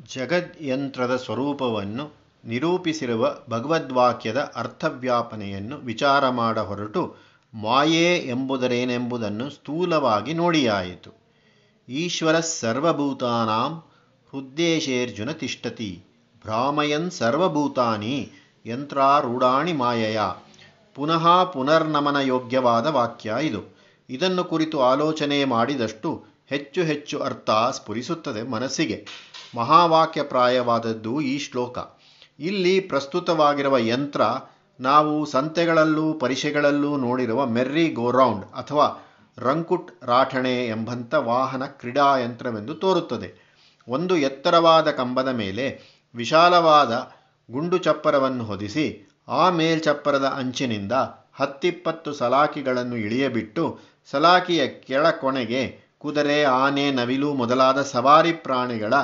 ಜಗದ್ಯಂತ್ರದ ಸ್ವರೂಪವನ್ನು ನಿರೂಪಿಸಿರುವ ಭಗವದ್ವಾಕ್ಯದ ಅರ್ಥವ್ಯಾಪನೆಯನ್ನು ವಿಚಾರ ಮಾಡ ಹೊರಟು ಮಾಯೆ ಎಂಬುದರೇನೆಂಬುದನ್ನು ಸ್ಥೂಲವಾಗಿ ನೋಡಿಯಾಯಿತು. ಈಶ್ವರ ಸರ್ವಭೂತಾನಾಂ ಹೃದ್ದೇಶೇರ್ಜುನ ತಿಷ್ಟತಿ. ಭ್ರಾಮಯನ್ ಸರ್ವಭೂತಾನಿ ಯಂತ್ರಾರೂಢಾಣಿ ಮಾಯೆಯ. ಪುನಃ ಪುನರ್ನಮನ ಯೋಗ್ಯವಾದ ವಾಕ್ಯ ಇದು. ಇದನ್ನು ಕುರಿತು ಆಲೋಚನೆ ಮಾಡಿದಷ್ಟು ಹೆಚ್ಚು ಹೆಚ್ಚು ಅರ್ಥ ಸ್ಫುರಿಸುತ್ತದೆ ಮನಸ್ಸಿಗೆ. ಮಹಾವಾಕ್ಯಪ್ರಾಯವಾದದ್ದು ಈ ಶ್ಲೋಕ. ಇಲ್ಲಿ ಪ್ರಸ್ತುತವಾಗಿರುವ ಯಂತ್ರ ನಾವು ಸಂತೆಗಳಲ್ಲೂ ಪರಿಷೆಗಳಲ್ಲೂ ನೋಡಿರುವ ಮೆರ್ರಿ ಗೋರೌಂಡ್ ಅಥವಾ ರಂಕುಟ್ ರಾಠಣೆ ಎಂಬಂಥ ವಾಹನ ಕ್ರೀಡಾ ಯಂತ್ರವೆಂದು ತೋರುತ್ತದೆ. ಒಂದು ಎತ್ತರವಾದ ಕಂಬದ ಮೇಲೆ ವಿಶಾಲವಾದ ಗುಂಡು ಚಪ್ಪರವನ್ನು ಹೊದಿಸಿ ಆ ಮೇಲ್ಚಪ್ಪರದ ಅಂಚಿನಿಂದ ಹತ್ತಿಪ್ಪತ್ತು ಸಲಾಕಿಗಳನ್ನು ಇಳಿಯಬಿಟ್ಟು ಸಲಾಕಿಯ ಕೆಳ ಕೊನೆಗೆ ಕುದುರೆ ಆನೆ ನವಿಲು ಮೊದಲಾದ ಸವಾರಿ ಪ್ರಾಣಿಗಳ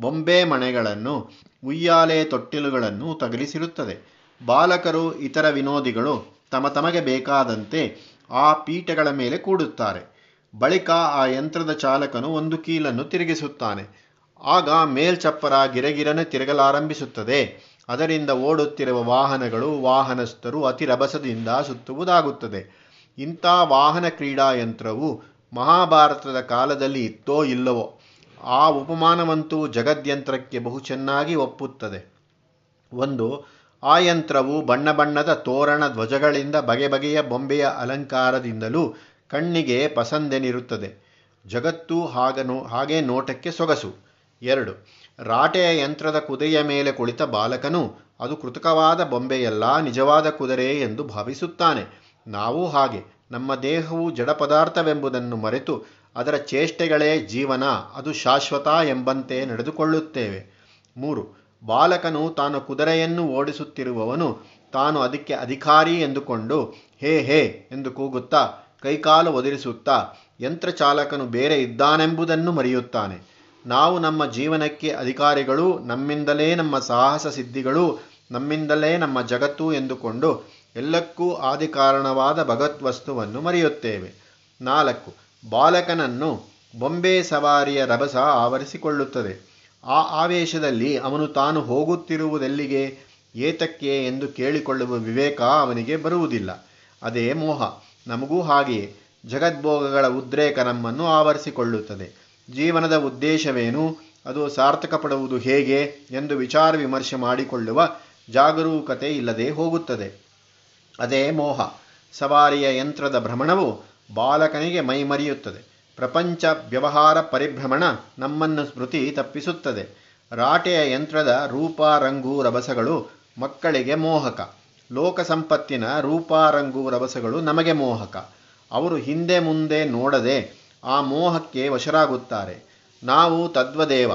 ಬೊಂಬೆ ಮಣೆಗಳನ್ನು ಉಯ್ಯಾಲೆ ತೊಟ್ಟಿಲುಗಳನ್ನು ತಗಲಿಸಿರುತ್ತದೆ. ಬಾಲಕರು, ಇತರ ವಿನೋದಿಗಳು ತಮ ತಮಗೆ ಬೇಕಾದಂತೆ ಆ ಪೀಠಗಳ ಮೇಲೆ ಕೂಡುತ್ತಾರೆ. ಬಳಿಕ ಆ ಯಂತ್ರದ ಚಾಲಕನು ಒಂದು ಕೀಲನ್ನು ತಿರುಗಿಸುತ್ತಾನೆ. ಆಗ ಮೇಲ್ಚಪ್ಪರ ಗಿರಗಿರನೆ ತಿರುಗಲಾರಂಭಿಸುತ್ತದೆ. ಅದರಿಂದ ಓಡುತ್ತಿರುವ ವಾಹನಗಳು ವಾಹನಸ್ಥರು ಅತಿ ರಭಸದಿಂದ ಸುತ್ತುವುದಾಗುತ್ತದೆ. ಇಂಥ ವಾಹನ ಕ್ರೀಡಾ ಯಂತ್ರವು ಮಹಾಭಾರತದ ಕಾಲದಲ್ಲಿ ಇತ್ತೋ ಇಲ್ಲವೋ ಆ ಉಪಮಾನವಂತೂ ಜಗದ್ಯಂತ್ರಕ್ಕೆ ಬಹು ಚೆನ್ನಾಗಿ ಒಪ್ಪುತ್ತದೆ. ಒಂದು, ಆ ಯಂತ್ರವು ಬಣ್ಣ ಬಣ್ಣದ ತೋರಣ ಧ್ವಜಗಳಿಂದ ಬಗೆ ಬಗೆಯ ಬೊಂಬೆಯ ಅಲಂಕಾರದಿಂದಲೂ ಕಣ್ಣಿಗೆ ಪಸಂದೆನಿರುತ್ತದೆ. ಜಗತ್ತು ಹಾಗನು ಹಾಗೆ ನೋಟಕ್ಕೆ ಸೊಗಸು. ಎರಡು, ರಾಟೆಯ ಯಂತ್ರದ ಕುದೆಯ ಮೇಲೆ ಕುಳಿತ ಬಾಲಕನು, ಅದು ಕೃತಕವಾದ ಬೊಂಬೆಯಲ್ಲ, ನಿಜವಾದ ಕುದುರೆ ಎಂದು ಭಾವಿಸುತ್ತಾನೆ. ನಾವು ಹಾಗೆ, ನಮ್ಮ ದೇಹವು ಜಡ ಪದಾರ್ಥವೆಂಬುದನ್ನು ಮರೆತು ಅದರ ಚೇಷ್ಟೆಗಳೇ ಜೀವನ, ಅದು ಶಾಶ್ವತ ಎಂಬಂತೆ ನಡೆದುಕೊಳ್ಳುತ್ತೇವೆ. ಮೂರು, ಬಾಲಕನು ತಾನು ಕುದುರೆಯನ್ನು ಓಡಿಸುತ್ತಿರುವವನು, ತಾನು ಅದಕ್ಕೆ ಅಧಿಕಾರಿ ಎಂದುಕೊಂಡು, ಹೇ ಹೇ ಎಂದು ಕೂಗುತ್ತಾ, ಕೈಕಾಲು ಒದಿರಿಸುತ್ತಾ ಯಂತ್ರಚಾಲಕನು ಬೇರೆ ಇದ್ದಾನೆಂಬುದನ್ನು ಮರೆಯುತ್ತಾನೆ. ನಾವು ನಮ್ಮ ಜೀವನಕ್ಕೆ ಅಧಿಕಾರಿಗಳು, ನಮ್ಮಿಂದಲೇ ನಮ್ಮ ಸಾಹಸ ಸಿದ್ಧಿಗಳು, ನಮ್ಮಿಂದಲೇ ನಮ್ಮ ಜಗತ್ತು ಎಂದುಕೊಂಡು, ಎಲ್ಲಕ್ಕೂ ಆದಿಕಾರಣವಾದ ಭಗವತ್ವಸ್ತುವನ್ನು ಮರೆಯುತ್ತೇವೆ. ನಾಲ್ಕು ಬಾಲಕನನ್ನು ಬೊಂಬೆ ಸವಾರಿಯ ರಭಸ ಆವರಿಸಿಕೊಳ್ಳುತ್ತದೆ. ಆ ಆವೇಶದಲ್ಲಿ ಅವನು ತಾನು ಹೋಗುತ್ತಿರುವುದೆಲ್ಲಿಗೆ ಏತಕ್ಕೆ ಎಂದು ಕೇಳಿಕೊಳ್ಳುವ ವಿವೇಕ ಅವನಿಗೆ ಬರುವುದಿಲ್ಲ. ಅದೇ ಮೋಹ. ನಮಗೂ ಹಾಗೆಯೇ. ಜಗದ್ಭೋಗಗಳ ಉದ್ರೇಕ ನಮ್ಮನ್ನು ಆವರಿಸಿಕೊಳ್ಳುತ್ತದೆ. ಜೀವನದ ಉದ್ದೇಶವೇನು? ಅದು ಸಾರ್ಥಕಪಡುವುದು ಹೇಗೆ ಎಂದು ವಿಚಾರ ವಿಮರ್ಶೆ ಮಾಡಿಕೊಳ್ಳುವ ಜಾಗರೂಕತೆ ಇಲ್ಲದೆ ಹೋಗುತ್ತದೆ. ಅದೇ ಮೋಹ. ಸವಾರಿಯ ಯಂತ್ರದ ಭ್ರಮಣವು ಬಾಲಕನಿಗೆ ಮೈಮರೆಯುತ್ತದೆ ಪ್ರಪಂಚ ವ್ಯವಹಾರ ಪರಿಭ್ರಮಣ ನಮ್ಮನ್ನು ಸ್ಮೃತಿ ತಪ್ಪಿಸುತ್ತದೆ. ರಾಟೆಯ ಯಂತ್ರದ ರೂಪ ರಂಗು ರಭಸಗಳು ಮಕ್ಕಳಿಗೆ ಮೋಹಕ. ಲೋಕ ಸಂಪತ್ತಿನ ರೂಪ ರಂಗು ರಭಸಗಳು ನಮಗೆ ಮೋಹಕ. ಅವರು ಹಿಂದೆ ಮುಂದೆ ನೋಡದೆ ಆ ಮೋಹಕ್ಕೆ ವಶರಾಗುತ್ತಾರೆ. ನಾವು ತದ್ವದೇವ.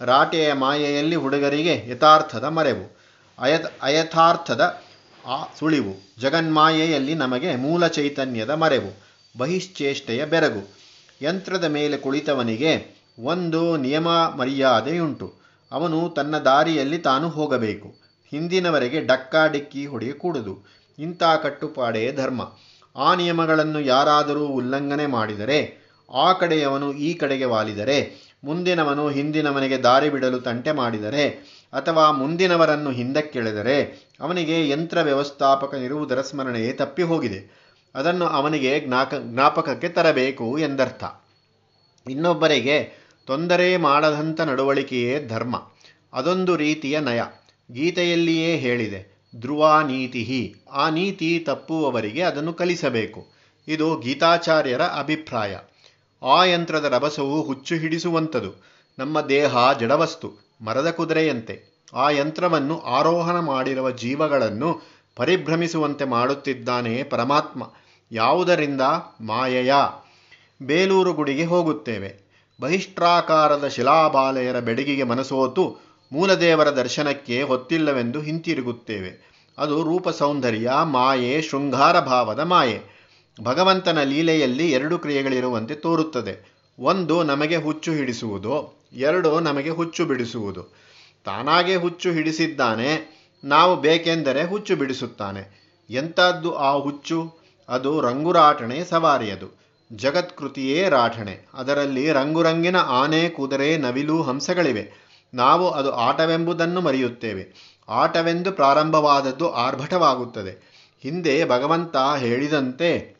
ರಾಟೆಯ ಮಾಯೆಯಲ್ಲಿ ಹುಡುಗರಿಗೆ ಯಥಾರ್ಥದ ಮರೆವು. ಅಯತ್ ಅಯಥಾರ್ಥದ ಆ ಸುಳಿವು. ಜಗನ್ಮಾಯೆಯಲ್ಲಿ ನಮಗೆ ಮೂಲ ಚೈತನ್ಯದ ಮರೆವು. ಬಹಿಶ್ಚೇಷ್ಟೆಯ ಬೆರಗು. ಯಂತ್ರದ ಮೇಲೆ ಕುಳಿತವನಿಗೆ ಒಂದು ನಿಯಮ ಮರ್ಯಾದೆಯುಂಟು ಅವನು ತನ್ನ ದಾರಿಯಲ್ಲಿ ತಾನು ಹೋಗಬೇಕು. ಹಿಂದಿನವರೆಗೆ ಡಕ್ಕಾ ಡಿಕ್ಕಿ ಹೊಡೆಯಕೂಡದು ಇಂಥ ಕಟ್ಟುಪಾಡೇ ಧರ್ಮ. ಆ ನಿಯಮಗಳನ್ನು ಯಾರಾದರೂ ಉಲ್ಲಂಘನೆ ಮಾಡಿದರೆ, ಆ ಕಡೆಯವನು ಈ ಕಡೆಗೆ ವಾಲಿದರೆ, ಮುಂದಿನವನು ಹಿಂದಿನವನಿಗೆ ದಾರಿ ಬಿಡಲು ತಂಟೆ ಮಾಡಿದರೆ, ಅಥವಾ ಮುಂದಿನವರನ್ನು ಹಿಂದಕ್ಕೆಳೆದರೆ, ಅವನಿಗೆ ಯಂತ್ರ ವ್ಯವಸ್ಥಾಪಕನಿರುವುದರ ಸ್ಮರಣೆಯೇ ತಪ್ಪಿ ಹೋಗಿದೆ. ಅದನ್ನು ಅವನಿಗೆ ಜ್ಞಾಕ, ಜ್ಞಾಪಕಕ್ಕೆ ತರಬೇಕು ಎಂದರ್ಥ. ಇನ್ನೊಬ್ಬರಿಗೆ ತೊಂದರೆ ಮಾಡದಂಥ ನಡವಳಿಕೆಯೇ ಧರ್ಮ. ಅದೊಂದು ರೀತಿಯ ನಯ. ಗೀತೆಯಲ್ಲಿಯೇ ಹೇಳಿದೆ, ಧ್ರುವ ನೀತಿ ಆ ನೀತಿ ತಪ್ಪುವವರಿಗೆ ಅದನ್ನು ಕಲಿಸಬೇಕು. ಇದು ಗೀತಾಚಾರ್ಯರ ಅಭಿಪ್ರಾಯ. ಆ ಯಂತ್ರದ ರಭಸವು ಹುಚ್ಚು ಹಿಡಿಸುವಂಥದು ನಮ್ಮ ದೇಹ ಜಡವಸ್ತು, ಮರದ ಕುದುರೆಯಂತೆ. ಆ ಯಂತ್ರವನ್ನು ಆರೋಹಣ ಮಾಡಿರುವ ಜೀವಗಳನ್ನು ಪರಿಭ್ರಮಿಸುವಂತೆ ಮಾಡುತ್ತಿದ್ದಾನೆ ಪರಮಾತ್ಮ. ಯಾವುದರಿಂದ? ಮಾಯೆಯ. ಬೇಲೂರು ಗುಡಿಗೆ ಹೋಗುತ್ತೇವೆ. ಬಹಿಷ್ಟ್ರಾಕಾರದ ಶಿಲಾಬಾಲೆಯರ ಬೆಡಗಿಗೆ ಮನಸೋತು ಮೂಲದೇವರ ದರ್ಶನಕ್ಕೆ ಹೊತ್ತಿಲ್ಲವೆಂದು ಹಿಂತಿರುಗುತ್ತೇವೆ. ಅದು ರೂಪ ಸೌಂದರ್ಯ ಮಾಯೆ, ಶೃಂಗಾರ ಭಾವದ ಮಾಯೆ. ಭಗವಂತನ ಲೀಲೆಯಲ್ಲಿ ಎರಡು ಕ್ರಿಯೆಗಳಿರುವಂತೆ ತೋರುತ್ತದೆ. ಒಂದು ನಮಗೆ ಹುಚ್ಚು ಹಿಡಿಸುವುದು, ಎರಡು ನಮಗೆ ಹುಚ್ಚು ಬಿಡಿಸುವುದು. ತಾನಾಗೆ ಹುಚ್ಚು ಹಿಡಿಸಿದ್ದಾನೆ, ನಾವು ಬೇಕೆಂದರೆ ಹುಚ್ಚು ಬಿಡಿಸುತ್ತಾನೆ. ಎಂಥದ್ದು ಆ ಹುಚ್ಚು? ಅದು ರಂಗುರಾಟಣೆ ಸವಾರಿಯದು. ಜಗತ್ಕೃತಿಯೇ ರಾಠಣೆ. ಅದರಲ್ಲಿ ರಂಗುರಂಗಿನ ಆನೆ, ಕುದುರೆ, ನವಿಲು, ಹಂಸಗಳಿವೆ. ನಾವು ಅದು ಆಟವೆಂಬುದನ್ನು ಮರೆಯುತ್ತೇವೆ. ಆಟವೆಂದು ಪ್ರಾರಂಭವಾದದ್ದು ಆರ್ಭಟವಾಗುತ್ತದೆ. ಹಿಂದೆ ಭಗವಂತ ಹೇಳಿದಂತೆ,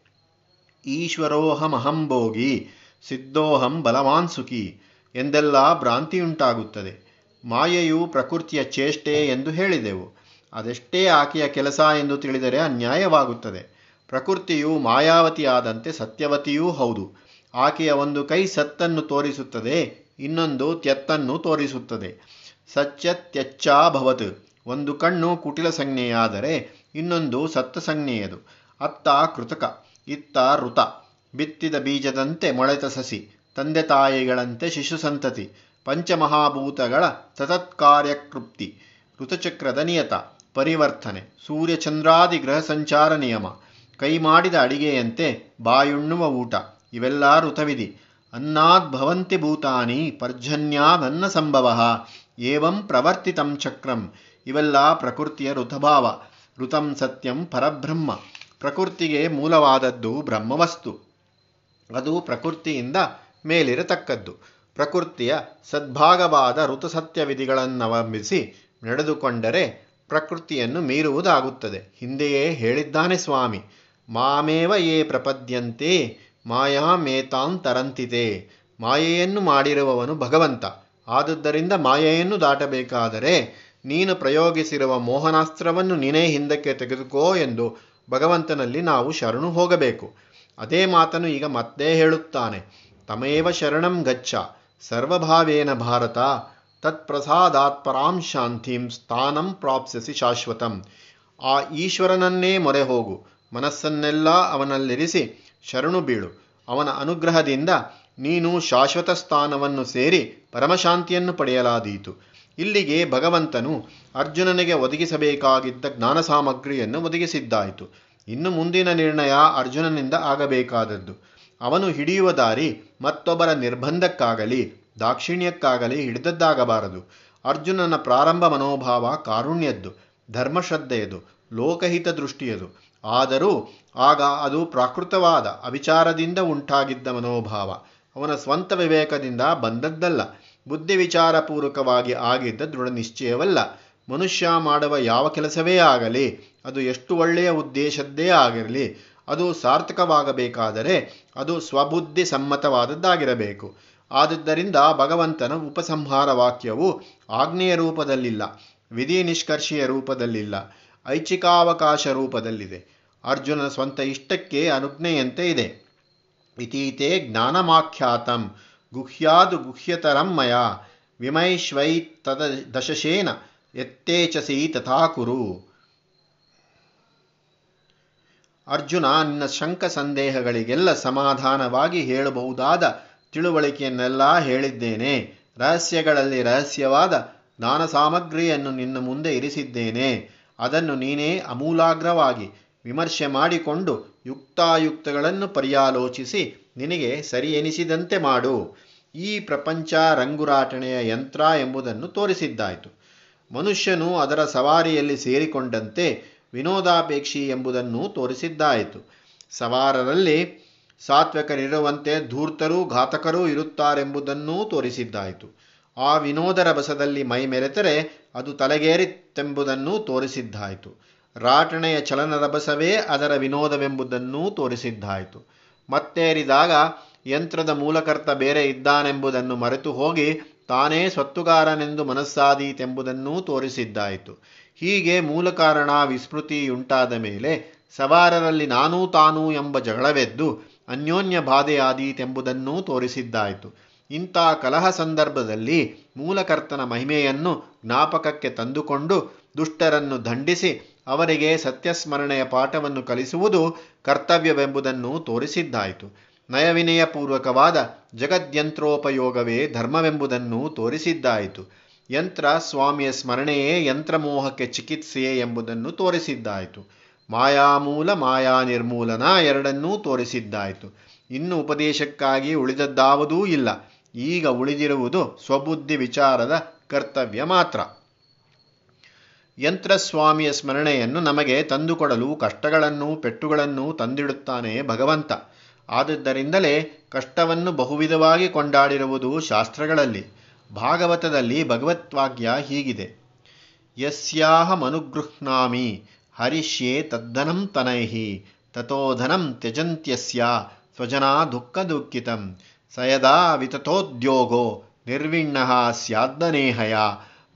ಈಶ್ವರೋಹಮಹಂಭೋಗಿ, ಸಿದ್ಧೋಹಂ ಬಲವಾನ್ ಸುಖಿ ಎಂದೆಲ್ಲ ಭ್ರಾಂತಿಯುಂಟಾಗುತ್ತದೆ. ಮಾಯೆಯು ಪ್ರಕೃತಿಯ ಚೇಷ್ಟೆ ಎಂದು ಹೇಳಿದೆವು. ಅದೆಷ್ಟೇ ಆಕೆಯ ಕೆಲಸ ಎಂದು ತಿಳಿದರೆ ಅನ್ಯಾಯವಾಗುತ್ತದೆ. ಪ್ರಕೃತಿಯು ಮಾಯಾವತಿಯಾದಂತೆ ಸತ್ಯವತಿಯೂ ಹೌದು. ಆಕೆಯ ಒಂದು ಕೈ ಸತ್ತನ್ನು ತೋರಿಸುತ್ತದೆ, ಇನ್ನೊಂದು ತ್ಯತ್ತನ್ನು ತೋರಿಸುತ್ತದೆ. ಸತ್ಯತ್ಯಚ್ಚಾಭವತ್ ಒಂದು ಕಣ್ಣು ಕುಟಿಲ ಸಂಜ್ಞೆಯಾದರೆ ಇನ್ನೊಂದು ಸತ್ತ ಸಂಜ್ಞೆಯದು. ಅತ್ತ ಕೃತಕ, ಇತ್ತ ಋತ. ಬಿತ್ತಿದ ಬೀಜದಂತೆ ಮೊಳೆತ ಸಸಿ, ತಂದೆ ತಾಯಿಗಳಂತೆ ಶಿಶು ಸಂತತಿ, ಪಂಚಮಹಾಭೂತಗಳ ಸತತ್ಕಾರ್ಯಕೃಪ್ತಿ ಋತಚಕ್ರದ ನಿಯತ, ಪರಿವರ್ತನೆ, ಸೂರ್ಯಚಂದ್ರಾದಿ ಗ್ರಹ ಸಂಚಾರ ನಿಯಮ. ಕೈ ಮಾಡಿದ ಅಡಿಗೆಯಂತೆ ಬಾಯುಣ್ಣುವ ಊಟ. ಇವೆಲ್ಲ ಋತವಿಧಿ. ಅನ್ನದ್ಭವಂತಿ ಭೂತಾನಿ ಪರ್ಜನ್ಯಾದನ್ನ ಸಂಭವ. ಏವಂ ಪ್ರವರ್ತಿತಂ ಚಕ್ರಂ. ಇವೆಲ್ಲ ಪ್ರಕೃತಿಯ ಋತಭಾವ. ಋತಂ ಸತ್ಯಂ ಪರಬ್ರಹ್ಮ. ಪ್ರಕೃತಿಗೆ ಮೂಲವಾದದ್ದು ಬ್ರಹ್ಮವಸ್ತು. ಅದು ಪ್ರಕೃತಿಯಿಂದ ಮೇಲಿರತಕ್ಕದ್ದು. ಪ್ರಕೃತಿಯ ಸದ್ಭಾಗವಾದ ಋತುಸತ್ಯವಿಧಿಗಳನ್ನವಲಂಬಿಸಿ ನಡೆದುಕೊಂಡರೆ ಪ್ರಕೃತಿಯನ್ನು ಮೀರುವುದಾಗುತ್ತದೆ. ಹಿಂದೆಯೇ ಹೇಳಿದ್ದಾನೆ ಸ್ವಾಮಿ. ಮಾಮೇವ ಯೇ ಪ್ರಪದ್ಯಂತೆ ಮಾಯಾಮೇತಾಂತರಂತಿತೆ ಮಾಯೆಯನ್ನು ಮಾಡಿರುವವನು ಭಗವಂತ. ಆದುದರಿಂದ ಮಾಯೆಯನ್ನು ದಾಟಬೇಕಾದರೆ ನೀನು ಪ್ರಯೋಗಿಸಿರುವ ಮೋಹನಾಸ್ತ್ರವನ್ನು ನೀನೇ ಹಿಂದಕ್ಕೆ ತೆಗೆದುಕೋ ಎಂದು ಭಗವಂತನಲ್ಲಿ ನಾವು ಶರಣು ಹೋಗಬೇಕು. ಅದೇ ಮಾತನ್ನು ಈಗ ಮತ್ತೆ ಹೇಳುತ್ತಾನೆ. ತಮೇವ ಶರಣಂ ಗಚ್ಚ. ಸರ್ವಭಾವೇನ ಭಾರತ. ತತ್ಪ್ರಸಾದಾತ್ ಪರಾಂ ಶಾಂತಿಂ ಸ್ಥಾನಂ ಪ್ರಾಪ್ಸಿಸಿ ಶಾಶ್ವತಂ. ಆ ಈಶ್ವರನನ್ನೇ ಮೊರೆ ಹೋಗು. ಮನಸ್ಸನ್ನೆಲ್ಲ ಅವನಲ್ಲಿರಿಸಿ, ಶರಣು ಬೀಳು. ಅವನ ಅನುಗ್ರಹದಿಂದ ನೀನು ಶಾಶ್ವತ ಸ್ಥಾನವನ್ನು ಸೇರಿ ಪರಮಶಾಂತಿಯನ್ನು ಪಡೆಯಲಾದೀತು. ಇಲ್ಲಿಗೆ ಭಗವಂತನು ಅರ್ಜುನನಿಗೆ ಒದಗಿಸಬೇಕಾಗಿದ್ದ ಜ್ಞಾನ ಸಾಮಗ್ರಿಯನ್ನು ಒದಗಿಸಿದ್ದಾಯಿತು. ಇನ್ನು ಮುಂದಿನ ನಿರ್ಣಯ ಅರ್ಜುನನಿಂದ ಆಗಬೇಕಾದದ್ದು. ಅವನು ಹಿಡಿಯುವ ದಾರಿ ಮತ್ತೊಬ್ಬರ ನಿರ್ಬಂಧಕ್ಕಾಗಲಿ, ದಾಕ್ಷಿಣ್ಯಕ್ಕಾಗಲಿ ಹಿಡಿದದ್ದಾಗಬಾರದು. ಅರ್ಜುನನ ಪ್ರಾರಂಭ ಮನೋಭಾವ ಕಾರುಣ್ಯದ್ದು, ಧರ್ಮಶ್ರದ್ಧೆಯದು ಲೋಕಹಿತ ದೃಷ್ಟಿಯದು ಆದರೂ ಆಗ ಅದು ಪ್ರಾಕೃತವಾದ ಅವಿಚಾರದಿಂದ ಉಂಟಾಗಿದ್ದ ಮನೋಭಾವ. ಅವನ ಸ್ವಂತ ವಿವೇಕದಿಂದ ಬಂದದ್ದಲ್ಲ. ಬುದ್ಧಿ ವಿಚಾರಪೂರ್ವಕವಾಗಿ ಆಗಿದ್ದ ದೃಢ ನಿಶ್ಚಯವಲ್ಲ ಮನುಷ್ಯ ಮಾಡುವ ಯಾವ ಕೆಲಸವೇ ಆಗಲಿ, ಅದು ಎಷ್ಟು ಒಳ್ಳೆಯ ಉದ್ದೇಶದ್ದೇ ಆಗಿರಲಿ, ಅದು ಸಾರ್ಥಕವಾಗಬೇಕಾದರೆ ಅದು ಸ್ವಬುದ್ಧಿ ಸಮ್ಮತವಾದದ್ದಾಗಿರಬೇಕು. ಆದುದರಿಂದ ಭಗವಂತನ ಉಪಸಂಹಾರ ವಾಕ್ಯವು ಆಗ್ನೇಯ ರೂಪದಲ್ಲಿಲ್ಲ ವಿಧಿ ನಿಷ್ಕರ್ಷೀಯ ರೂಪದಲ್ಲಿಲ್ಲ, ಐಚ್ಛಿಕಾವಕಾಶ ರೂಪದಲ್ಲಿದೆ. ಅರ್ಜುನನ ಸ್ವಂತ ಇಷ್ಟಕ್ಕೆ ಅನುಜ್ಞೆಯಂತೆ ಇದೆ. ಇತೀತೆ ಜ್ಞಾನಮಾಖ್ಯಾತಂ ಗುಹ್ಯಾದು ಗುಹ್ಯತರಂ ಮಯ ವಿಮೈಶ್ವೈ ತದ ದಶಶೇನ ಎತ್ತೇಚಸಿ ತಥಾ ಕುರು ಅರ್ಜುನ ನಿನ್ನ ಶಂಕ ಸಂದೇಹಗಳಿಗೆಲ್ಲ ಸಮಾಧಾನವಾಗಿ ಹೇಳಬಹುದಾದ ತಿಳುವಳಿಕೆಯನ್ನೆಲ್ಲ ಹೇಳಿದ್ದೇನೆ. ರಹಸ್ಯಗಳಲ್ಲಿ ರಹಸ್ಯವಾದ ಜ್ಞಾನ ಸಾಮಗ್ರಿಯನ್ನು ನಿನ್ನ ಮುಂದೆ ಇರಿಸಿದ್ದೇನೆ. ಅದನ್ನು ನೀನೇ ಅಮೂಲಾಗ್ರವಾಗಿ ವಿಮರ್ಶೆ ಮಾಡಿಕೊಂಡು ಯುಕ್ತಾಯುಕ್ತಗಳನ್ನು ಪರ್ಯಾಲೋಚಿಸಿ, ನಿನಗೆ ಸರಿ ಎನಿಸಿದಂತೆ ಮಾಡು. ಈ ಪ್ರಪಂಚ ರಂಗುರಾಟಣೆಯ ಯಂತ್ರ ಎಂಬುದನ್ನು ತೋರಿಸಿದ್ದಾಯಿತು. ಮನುಷ್ಯನು ಅದರ ಸವಾರಿಯಲ್ಲಿ ಸೇರಿಕೊಂಡಂತೆ ವಿನೋದಾಪೇಕ್ಷಿ ಎಂಬುದನ್ನು ತೋರಿಸಿದ್ದಾಯಿತು. ಸವಾರರಲ್ಲಿ ಸಾತ್ವಿಕರಿರುವಂತೆ ಧೂರ್ತರೂ ಘಾತಕರೂ ಇರುತ್ತಾರೆಂಬುದನ್ನೂ ತೋರಿಸಿದ್ದಾಯಿತು. ಆ ವಿನೋದರ ಬಸದಲ್ಲಿ ಮೈ ಮೆರೆತರೆ ಅದು ತಲೆಗೇರಿತ್ತೆಂಬುದನ್ನೂ ತೋರಿಸಿದ್ದಾಯಿತು. ರಾಟಣೆಯ ಚಲನರಭಸವೇ ಅದರ ವಿನೋದವೆಂಬುದನ್ನೂ ತೋರಿಸಿದ್ದಾಯಿತು. ಮತ್ತೇರಿದಾಗ ಯಂತ್ರದ ಮೂಲಕರ್ತ ಬೇರೆ ಇದ್ದಾನೆಂಬುದನ್ನು ಮರೆತು ಹೋಗಿ ತಾನೇ ಸ್ವತ್ತುಗಾರನೆಂದು ಮನಸ್ಸಾದೀತೆಂಬುದನ್ನೂ ತೋರಿಸಿದ್ದಾಯಿತು. ಹೀಗೆ ಮೂಲ ಕಾರಣ ವಿಸ್ಮೃತಿಯುಂಟಾದ ಮೇಲೆ ಸವಾರರಲ್ಲಿ ನಾನೂ ತಾನೂ ಎಂಬ ಜಗಳವೆದ್ದು ಅನ್ಯೋನ್ಯ ಬಾಧೆಯಾದೀತೆಂಬುದನ್ನೂ ತೋರಿಸಿದ್ದಾಯಿತು. ಇಂಥ ಕಲಹ ಸಂದರ್ಭದಲ್ಲಿ ಮೂಲಕರ್ತನ ಮಹಿಮೆಯನ್ನು ಜ್ಞಾಪಕಕ್ಕೆ ತಂದುಕೊಂಡು ದುಷ್ಟರನ್ನು ದಂಡಿಸಿ ಅವರಿಗೆ ಸತ್ಯಸ್ಮರಣೆಯ ಪಾಠವನ್ನು ಕಲಿಸುವುದು ಕರ್ತವ್ಯವೆಂಬುದನ್ನು ತೋರಿಸಿದ್ದಾಯಿತು. ನಯವಿನಯಪೂರ್ವಕವಾದ ಜಗದ್ಯಂತ್ರೋಪಯೋಗವೇ ಧರ್ಮವೆಂಬುದನ್ನು ತೋರಿಸಿದ್ದಾಯಿತು. ಯಂತ್ರ ಸ್ವಾಮಿಯ ಸ್ಮರಣೆಯೇ ಯಂತ್ರಮೋಹಕ್ಕೆ ಚಿಕಿತ್ಸೆಯೇ ಎಂಬುದನ್ನು ತೋರಿಸಿದ್ದಾಯಿತು. ಮಾಯಾಮೂಲ ಮಾಯಾ ನಿರ್ಮೂಲನ ಎರಡನ್ನೂ ತೋರಿಸಿದ್ದಾಯಿತು. ಇನ್ನು ಉಪದೇಶಕ್ಕಾಗಿ ಉಳಿದದ್ದಾವುದೂ ಇಲ್ಲ. ಈಗ ಉಳಿದಿರುವುದು ಸ್ವಬುದ್ಧಿ ವಿಚಾರದ ಕರ್ತವ್ಯ ಮಾತ್ರ. ಯಂತ್ರಸ್ವಾಮಿಯ ಸ್ಮರಣೆಯನ್ನು ನಮಗೆ ತಂದುಕೊಡಲು ಕಷ್ಟಗಳನ್ನು ಪೆಟ್ಟುಗಳನ್ನು ತಂದಿಡುತ್ತಾನೆ ಭಗವಂತ. ಆದದ್ದರಿಂದಲೇ ಕಷ್ಟವನ್ನು ಬಹುವಿಧವಾಗಿ ಕೊಂಡಾಡಿರುವುದು ಶಾಸ್ತ್ರಗಳಲ್ಲಿ. ಭಾಗವತದಲ್ಲಿ ಭಗವತ್ವಾಕ್ಯ ಹೀಗಿದೆ. ಯಸ್ಯಾಹಮನುಗೃಹ್ನಾಮಿ ಹರಿಷ್ಯೆ ತದ್ದನಂ ತನೈಹಿ ತಥೋಧನಂ ತ್ಯಜಂತ್ಯಸ್ಯ ಸ್ವಜನಾ ದುಃಖ ದುಃಖಿತಂ ಸಯದಾ ವಿತಥೋದ್ಯೋಗೋ ನಿರ್ವಿಣ್ಣ ಸ್ಯಾದ್ದನೇಹಯ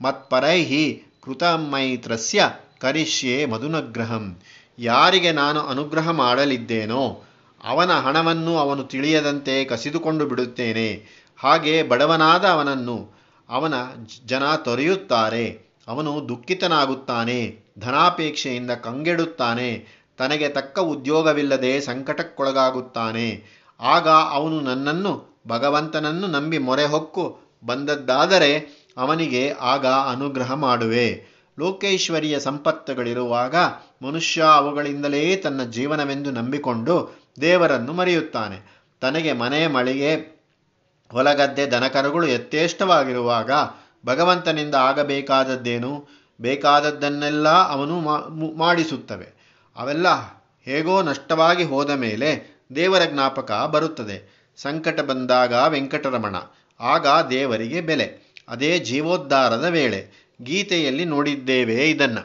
ಮತ್ಪರೈಃ ಕೃತಮೈತ್ರಸ್ಯ ಕರಿಷ್ಯೆ ಮಧುನಗ್ರಹಂ. ಯಾರಿಗೆ ನಾನು ಅನುಗ್ರಹ ಮಾಡಲಿದ್ದೇನೋ ಅವನ ಹಣವನ್ನು ಅವನು ತಿಳಿಯದಂತೆ ಕಸಿದುಕೊಂಡು ಬಿಡುತ್ತೇನೆ. ಹಾಗೆ ಬಡವನಾದ ಅವನನ್ನು ಅವನ ಜನ ತೊರೆಯುತ್ತಾರೆ. ಅವನು ದುಃಖಿತನಾಗುತ್ತಾನೆ, ಧನಾಪೇಕ್ಷೆಯಿಂದ ಕಂಗೆಡುತ್ತಾನೆ, ತನಗೆ ತಕ್ಕ ಉದ್ಯೋಗವಿಲ್ಲದೆ ಸಂಕಟಕ್ಕೊಳಗಾಗುತ್ತಾನೆ. ಆಗ ಅವನು ನನ್ನನ್ನು, ಭಗವಂತನನ್ನು ನಂಬಿ ಮೊರೆ ಹೊಕ್ಕು ಬಂದದ್ದಾದರೆ ಅವನಿಗೆ ಆಗ ಅನುಗ್ರಹ ಮಾಡುವೆ. ಲೋಕೇಶ್ವರಿಯ ಸಂಪತ್ತುಗಳಿರುವಾಗ ಮನುಷ್ಯ ಅವುಗಳಿಂದಲೇ ತನ್ನ ಜೀವನವೆಂದು ನಂಬಿಕೊಂಡು ದೇವರನ್ನು ಮರೆಯುತ್ತಾನೆ. ತನಗೆ ಮನೆ, ಮಳಿಗೆ, ಹೊಲಗದ್ದೆ, ದನಕರುಗಳು ಯಥೇಷ್ಟವಾಗಿರುವಾಗ ಭಗವಂತನಿಂದ ಆಗಬೇಕಾದದ್ದೇನು? ಬೇಕಾದದ್ದನ್ನೆಲ್ಲ ಅವನು ಮಾಡಿಸುತ್ತವೆ. ಅವೆಲ್ಲ ಹೇಗೋ ನಷ್ಟವಾಗಿ ಹೋದ ಮೇಲೆ ದೇವರ ಜ್ಞಾಪಕ ಬರುತ್ತದೆ. ಸಂಕಟ ಬಂದಾಗ ವೆಂಕಟರಮಣ, ಆಗ ದೇವರಿಗೆ ಬೆಲೆ. ಅದೇ ಜೀವೋದ್ಧಾರದ ವೇಳೆ ಗೀತೆಯಲ್ಲಿ ನೋಡಿದ್ದೇವೆ ಇದನ್ನ.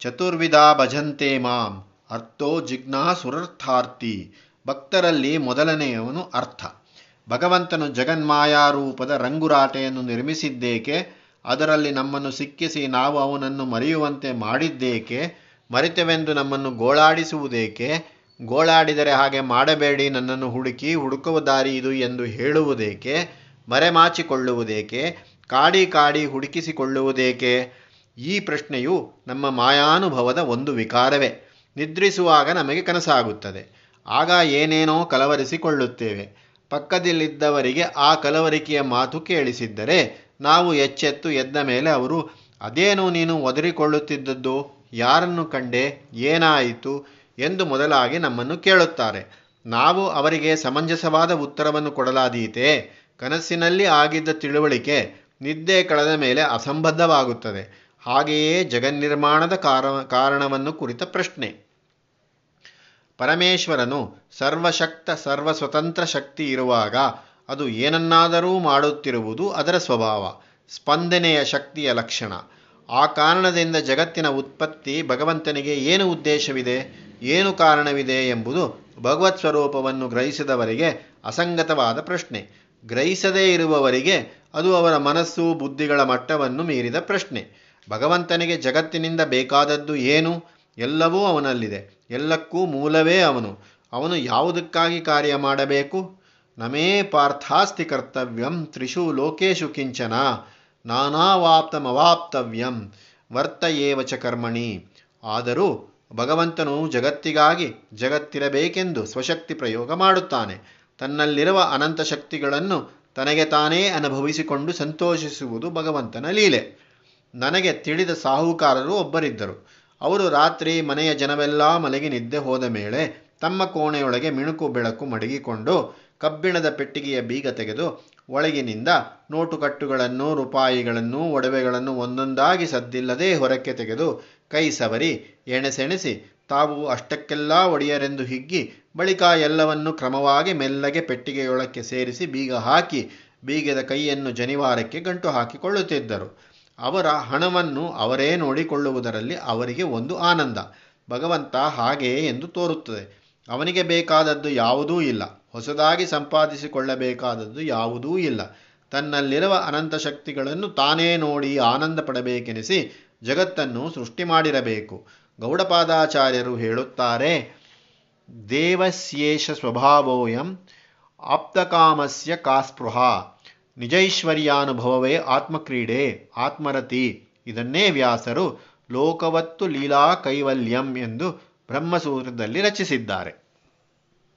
ಚತುರ್ವಿಧ ಭಜಂತೆ ಮಾಂ, ಅರ್ಥೋ ಜಿಜ್ಞಾಸುರರ್ಥಾರ್ಥಿ, ಭಕ್ತರಲ್ಲಿ ಮೊದಲನೆಯವನು ಅರ್ಥ. ಭಗವಂತನು ಜಗನ್ಮಾಯಾರೂಪದ ರಂಗುರಾಟೆಯನ್ನು ನಿರ್ಮಿಸಿದ್ದೇಕೆ, ಅದರಲ್ಲಿ ನಮ್ಮನ್ನು ಸಿಕ್ಕಿಸಿ ನಾವು ಅವನನ್ನು ಮರೆಯುವಂತೆ ಮಾಡಿದ್ದೇಕೆ, ಮರೆತೆವೆಂದು ನಮ್ಮನ್ನು ಗೋಳಾಡಿಸುವುದೇಕೆ, ಗೋಳಾಡಿದರೆ ಹಾಗೆ ಮಾಡಬೇಡಿ ನನ್ನನ್ನು ಹುಡುಕಿ ಹುಡುಕುವ ದಾರಿ ಇದು ಎಂದು ಹೇಳುವುದೇಕೆ ಮರೆಮಾಚಿಕೊಳ್ಳುವುದೇಕೆ? ಕಾಡಿ ಕಾಡಿ ಹುಡುಕಿಸಿಕೊಳ್ಳುವುದೇಕೆ? ಈ ಪ್ರಶ್ನೆಯು ನಮ್ಮ ಮಾಯಾನುಭವದ ಒಂದು ವಿಕಾರವೇ. ನಿದ್ರಿಸುವಾಗ ನಮಗೆ ಕನಸಾಗುತ್ತದೆ. ಆಗ ಏನೇನೋ ಕಲವರಿಸಿಕೊಳ್ಳುತ್ತೇವೆ. ಪಕ್ಕದಲ್ಲಿದ್ದವರಿಗೆ ಆ ಕಲವರಿಕೆಯ ಮಾತು ಕೇಳಿಸಿದ್ದರೆ ನಾವು ಎಚ್ಚೆತ್ತು ಎದ್ದ ಮೇಲೆ ಅವರು, ಅದೇನು ನೀನು ಒದರಿಕೊಳ್ಳುತ್ತಿದ್ದದ್ದು? ಯಾರನ್ನು ಕಂಡೆ? ಏನಾಯಿತು? ಎಂದು ಮೊದಲಾಗಿ ನಮ್ಮನ್ನು ಕೇಳುತ್ತಾರೆ. ನಾವು ಅವರಿಗೆ ಸಮಂಜಸವಾದ ಉತ್ತರವನ್ನು ಕೊಡಲಾದೀತೆ? ಕನಸಿನಲ್ಲಿ ಆಗಿದ್ದ ತಿಳುವಳಿಕೆ ನಿದ್ದೆ ಕಳೆದ ಮೇಲೆ ಅಸಂಬದ್ಧವಾಗುತ್ತದೆ. ಹಾಗೆಯೇ ಜಗನ್ನಿರ್ಮಾಣದ ಕಾರ ಕಾರಣವನ್ನು ಕುರಿತ ಪ್ರಶ್ನೆ. ಪರಮೇಶ್ವರನು ಸರ್ವಶಕ್ತ ಸರ್ವ ಸ್ವತಂತ್ರ ಶಕ್ತಿ ಇರುವಾಗ ಅದು ಏನನ್ನಾದರೂ ಮಾಡುತ್ತಿರುವುದು ಅದರ ಸ್ವಭಾವ, ಸ್ಪಂದನೆಯ ಶಕ್ತಿಯ ಲಕ್ಷಣ. ಆ ಕಾರಣದಿಂದ ಜಗತ್ತಿನ ಉತ್ಪತ್ತಿ ಭಗವಂತನಿಗೆ ಏನು ಉದ್ದೇಶವಿದೆ, ಏನು ಕಾರಣವಿದೆ ಎಂಬುದು ಭಗವತ್ ಸ್ವರೂಪವನ್ನು ಗ್ರಹಿಸಿದವರಿಗೆ ಅಸಂಗತವಾದ ಪ್ರಶ್ನೆ. ಗ್ರಹಿಸದೇ ಇರುವವರಿಗೆ ಅದು ಅವರ ಮನಸ್ಸು, ಬುದ್ಧಿಗಳ ಮಟ್ಟವನ್ನು ಮೀರಿದ ಪ್ರಶ್ನೆ. ಭಗವಂತನಿಗೆ ಜಗತ್ತಿನಿಂದ ಬೇಕಾದದ್ದು ಏನು? ಎಲ್ಲವೂ ಅವನಲ್ಲಿದೆ. ಎಲ್ಲಕ್ಕೂ ಮೂಲವೇ ಅವನು. ಅವನು ಯಾವುದಕ್ಕಾಗಿ ಕಾರ್ಯ ಮಾಡಬೇಕು? ನಮೇ ಪಾರ್ಥಾಸ್ತಿ ಕರ್ತವ್ಯಂ ತ್ರಿಷು ಲೋಕೇಶು ಕಿಂಚನ. ನಾನಾವಾಪ್ತಮವಾಪ್ತವ್ಯಂ ವರ್ತ ಏವಚ ಕರ್ಮಣಿ. ಆದರೂ ಭಗವಂತನು ಜಗತ್ತಿಗಾಗಿ ಜಗತ್ತಿರಬೇಕೆಂದು ಸ್ವಶಕ್ತಿ ಪ್ರಯೋಗ ಮಾಡುತ್ತಾನೆ. ತನ್ನಲ್ಲಿರುವ ಅನಂತ ಶಕ್ತಿಗಳನ್ನು ತನಗೆ ತಾನೇ ಅನುಭವಿಸಿಕೊಂಡು ಸಂತೋಷಿಸುವುದು ಭಗವಂತನ ಲೀಲೆ. ನನಗೆ ತಿಳಿದ ಸಾಹುಕಾರರು ಒಬ್ಬರಿದ್ದರು. ಅವರು ರಾತ್ರಿ ಮನೆಯ ಜನವೆಲ್ಲ ಮಲಗಿ ನಿದ್ದೆ ಹೋದ ಮೇಲೆ ತಮ್ಮ ಕೋಣೆಯೊಳಗೆ ಮಿಣುಕು ಬೆಳಕು ಮಡಗಿಕೊಂಡು ಕಬ್ಬಿಣದ ಪೆಟ್ಟಿಗೆಯ ಬೀಗ ತೆಗೆದು ಒಳಗಿನಿಂದ ನೋಟುಕಟ್ಟುಗಳನ್ನು ರೂಪಾಯಿಗಳನ್ನು ಒಡವೆಗಳನ್ನು ಒಂದೊಂದಾಗಿ ಸದ್ದಿಲ್ಲದೆ ಹೊರಕ್ಕೆ ತೆಗೆದು ಕೈ ಸವರಿ ಎಣೆಸೆಣಸಿ ತಾವು ಅಷ್ಟಕ್ಕೆಲ್ಲ ಒಡೆಯರೆಂದು ಹಿಗ್ಗಿ, ಬಳಿಕ ಎಲ್ಲವನ್ನು ಕ್ರಮವಾಗಿ ಮೆಲ್ಲಗೆ ಪೆಟ್ಟಿಗೆಯೊಳಕ್ಕೆ ಸೇರಿಸಿ ಬೀಗ ಹಾಕಿ, ಬೀಗದ ಕೈಯನ್ನು ಜನಿವಾರಕ್ಕೆ ಗಂಟು ಹಾಕಿಕೊಳ್ಳುತ್ತಿದ್ದರು. ಅವರ ಹಣವನ್ನು ಅವರೇ ನೋಡಿಕೊಳ್ಳುವುದರಲ್ಲಿ ಅವರಿಗೆ ಒಂದು ಆನಂದ. ಭಗವಂತ ಹಾಗೆಯೇ ಎಂದು ತೋರುತ್ತದೆ. ಅವನಿಗೆ ಬೇಕಾದದ್ದು ಯಾವುದೂ ಇಲ್ಲ. ಹೊಸದಾಗಿ ಸಂಪಾದಿಸಿಕೊಳ್ಳಬೇಕಾದದ್ದು ಯಾವುದೂ ಇಲ್ಲ. ತನ್ನಲ್ಲಿರುವ ಅನಂತ ಶಕ್ತಿಗಳನ್ನು ತಾನೇ ನೋಡಿ ಆನಂದ ಪಡಬೇಕೆನಿಸಿ ಜಗತ್ತನ್ನು ಸೃಷ್ಟಿ ಮಾಡಿರಬೇಕು. ಗೌಡಪಾದಾಚಾರ್ಯರು ಹೇಳುತ್ತಾರೆ, ದೇವಸ್ಯೇಷ ಸ್ವಭಾವೋಯಂ ಆಪ್ತಕಾಮಸ್ಯ ಕಾಸ್ಪೃಹ, ನಿಜೈಶ್ವರ್ಯಾನುಭವವೇ ಆತ್ಮಕ್ರೀಡೆ, ಆತ್ಮರತಿ. ಇದನ್ನೇ ವ್ಯಾಸರು ಲೋಕವತ್ತು ಲೀಲಾ ಕೈವಲ್ಯಂ ಎಂದು ಬ್ರಹ್ಮಸೂತ್ರದಲ್ಲಿ ರಚಿಸಿದ್ದಾರೆ.